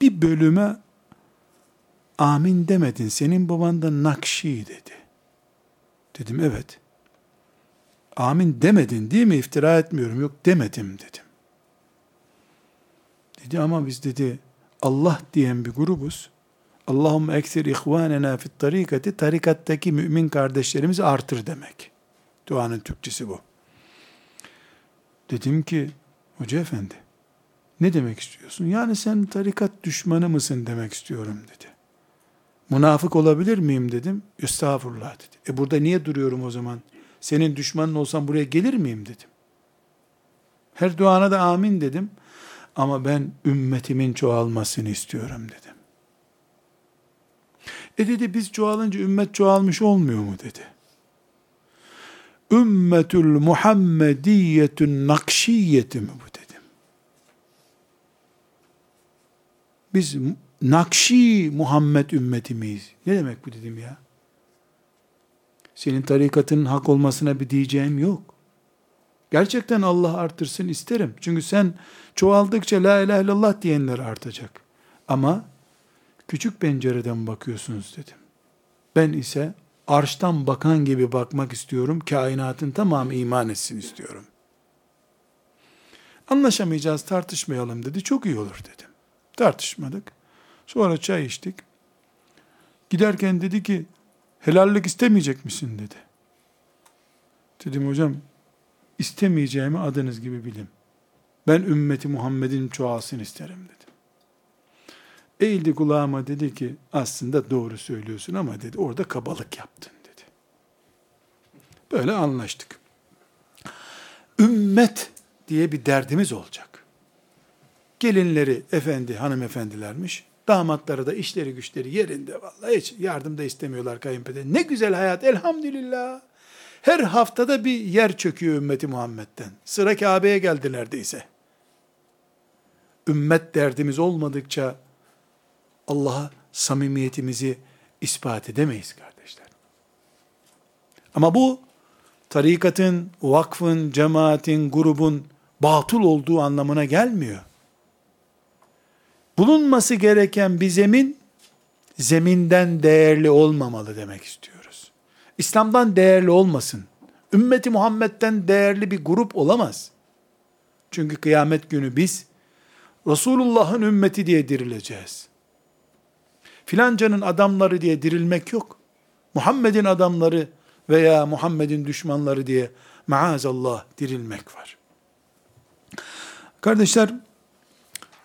Bir bölüme amin demedin. Senin baban da Nakşi dedi. Dedim evet. Amin demedin değil mi? İftira etmiyorum. Yok demedim dedim. Dedi ama biz dedi Allah diyen bir grubuz. Allahümme eksir ihvanena fit tarikati tarikattaki mümin kardeşlerimizi artır demek. Duanın Türkçesi bu. Dedim ki hoca efendi ne demek istiyorsun? Yani sen tarikat düşmanı mısın demek istiyorum dedi. Münafık olabilir miyim dedim. Estağfurullah dedi. E burada niye duruyorum o zaman? senin düşmanın olsam buraya gelir miyim dedim. Her duana da amin dedim. Ama ben ümmetimin çoğalmasını istiyorum dedim. E dedi biz çoğalınca ümmet çoğalmış olmuyor mu dedi. Ümmetül Muhammediyetün nakşiyeti mi bu dedim. Biz Nakşi Muhammed ümmeti miyiz? Ne demek bu dedim ya? Senin tarikatının hak olmasına bir diyeceğim yok. Gerçekten Allah artırsın isterim. Çünkü sen çoğaldıkça la ilahe illallah diyenler artacak. Ama küçük pencereden bakıyorsunuz dedim. Ben ise arştan bakan gibi bakmak istiyorum. Kainatın tamamı iman etsin istiyorum. Anlaşamayacağız tartışmayalım dedi. Çok iyi olur dedim. Tartışmadık. Sonra çay içtik. Giderken dedi ki helallik istemeyecek misin dedi. Dedim hocam istemeyeceğimi adınız gibi bilin. Ben ümmeti Muhammed'in çoğalsın isterim dedim. Eğildi kulağıma dedi ki aslında doğru söylüyorsun ama dedi orada kabalık yaptın dedi. Böyle anlaştık. Ümmet diye bir derdimiz olacak. Gelinleri efendi hanımefendilermiş. Damatları da işleri güçleri yerinde vallahi hiç yardım da istemiyorlar kayınpeder. Ne güzel hayat elhamdülillah. Her haftada bir yer çöküyor ümmeti Muhammed'den. Sıra Kabe'ye geldi neredeyse. Ümmet derdimiz olmadıkça Allah'a samimiyetimizi ispat edemeyiz kardeşler. Ama bu tarikatın, vakfın, cemaatin, grubun batıl olduğu anlamına gelmiyor. Bulunması gereken bir zemin, zeminden değerli olmamalı demek istiyoruz. İslam'dan değerli olmasın. Ümmeti Muhammed'den değerli bir grup olamaz. Çünkü kıyamet günü biz Resulullah'ın ümmeti diye dirileceğiz. Filancanın adamları diye dirilmek yok. Muhammed'in adamları veya Muhammed'in düşmanları diye maazallah dirilmek var. Kardeşler,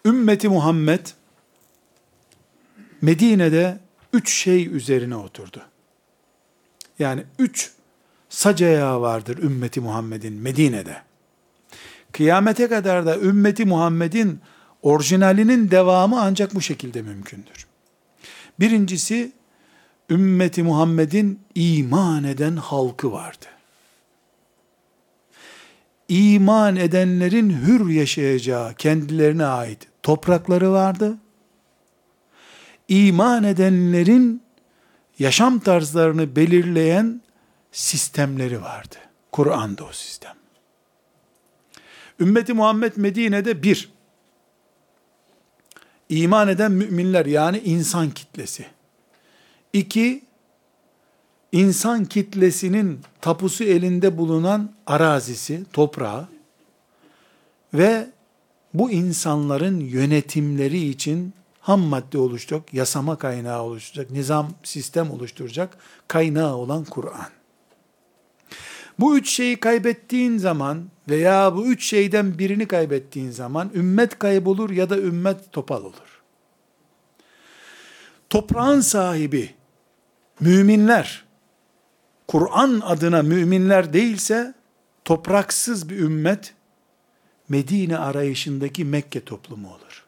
ümmeti Muhammed Medine'de üç şey üzerine oturdu. Yani üç sac vardır ümmeti Muhammed'in Medine'de. Kıyamete kadar da ümmeti Muhammed'in orijinalinin devamı ancak bu şekilde mümkündür. Birincisi, ümmeti Muhammed'in iman eden halkı vardı. İman edenlerin hür yaşayacağı kendilerine ait toprakları vardı. İman edenlerin yaşam tarzlarını belirleyen sistemleri vardı. Kur'an'da o sistem. Ümmeti Muhammed Medine'de bir, iman eden müminler yani insan kitlesi. İki, insan kitlesinin tapusu elinde bulunan arazisi, toprağı ve bu insanların yönetimleri için ham madde oluşturacak, yasama kaynağı oluşturacak, nizam, sistem oluşturacak kaynağı olan Kur'an. Bu üç şeyi kaybettiğin zaman veya bu üç şeyden birini kaybettiğin zaman ümmet kaybolur ya da ümmet topal olur. Toprağın sahibi müminler, Kur'an adına müminler değilse topraksız bir ümmet Medine arayışındaki Mekke toplumu olur.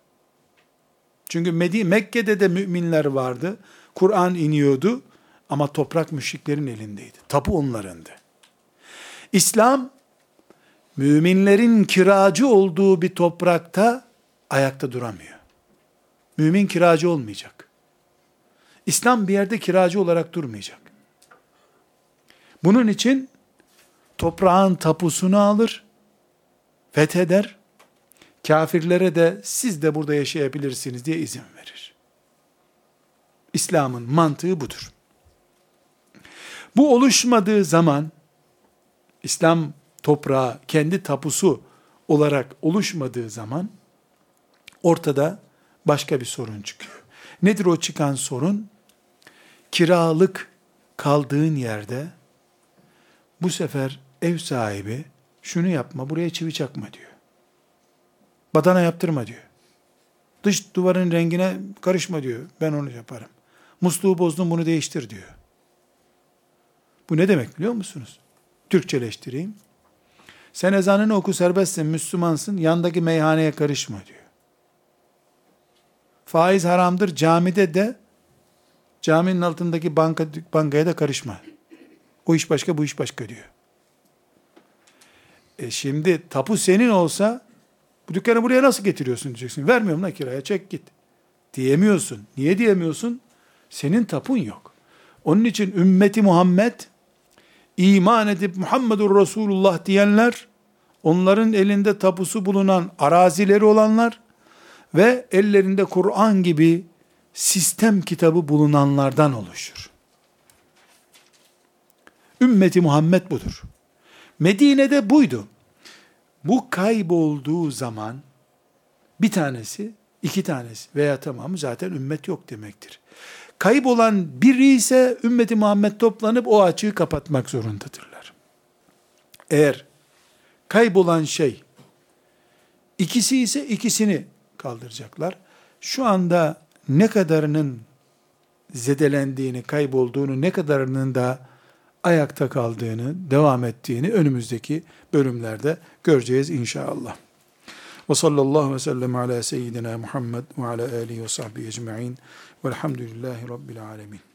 Çünkü Medine, Mekke'de de müminler vardı. Kur'an iniyordu ama toprak müşriklerin elindeydi. Tapu onlarındı. İslam müminlerin kiracı olduğu bir toprakta ayakta duramıyor. Mümin kiracı olmayacak. İslam bir yerde kiracı olarak durmayacak. Bunun için toprağın tapusunu alır, fetheder, kafirlere de siz de burada yaşayabilirsiniz diye izin verir. İslam'ın mantığı budur. Bu oluşmadığı zaman İslam toprağı kendi tapusu olarak oluşmadığı zaman ortada başka bir sorun çıkıyor. Nedir o çıkan sorun? Kiralık kaldığın yerde bu sefer ev sahibi şunu yapma buraya çivi çakma diyor. Badana yaptırma diyor. Dış duvarın rengine karışma diyor. Ben onu yaparım. Musluğu bozdun bunu değiştir diyor. Bu ne demek biliyor musunuz? Türkçeleştireyim. Sen ezanını oku serbestsin, Müslümansın, yandaki meyhaneye karışma diyor. Faiz haramdır, camide de caminin altındaki banka, bankaya da karışma. O iş başka, bu iş başka diyor. E şimdi tapu senin olsa bu dükkanı buraya nasıl getiriyorsun diyeceksin. Vermiyorum da kiraya çek git. Diyemiyorsun. Niye diyemiyorsun? Senin tapun yok. Onun için ümmeti Muhammed iman edip Muhammedur Resulullah diyenler onların elinde tapusu bulunan arazileri olanlar ve ellerinde Kur'an gibi sistem kitabı bulunanlardan oluşur. Ümmeti Muhammed budur. Medine'de buydu. Bu kaybolduğu zaman bir tanesi, iki tanesi veya tamamı zaten ümmet yok demektir. Kaybolan biri ise ümmeti Muhammed toplanıp o açığı kapatmak zorundadırlar. Eğer kaybolan şey ikisi ise ikisini kaldıracaklar. Şu anda ne kadarının zedelendiğini, kaybolduğunu, ne kadarının da ayakta kaldığını, devam ettiğini önümüzdeki bölümlerde göreceğiz inşallah. Ve sallallahu ve sellem ala seyyidina Muhammed ve ala alihi ve sahbihi ecma'in velhamdülillahi rabbil alemin.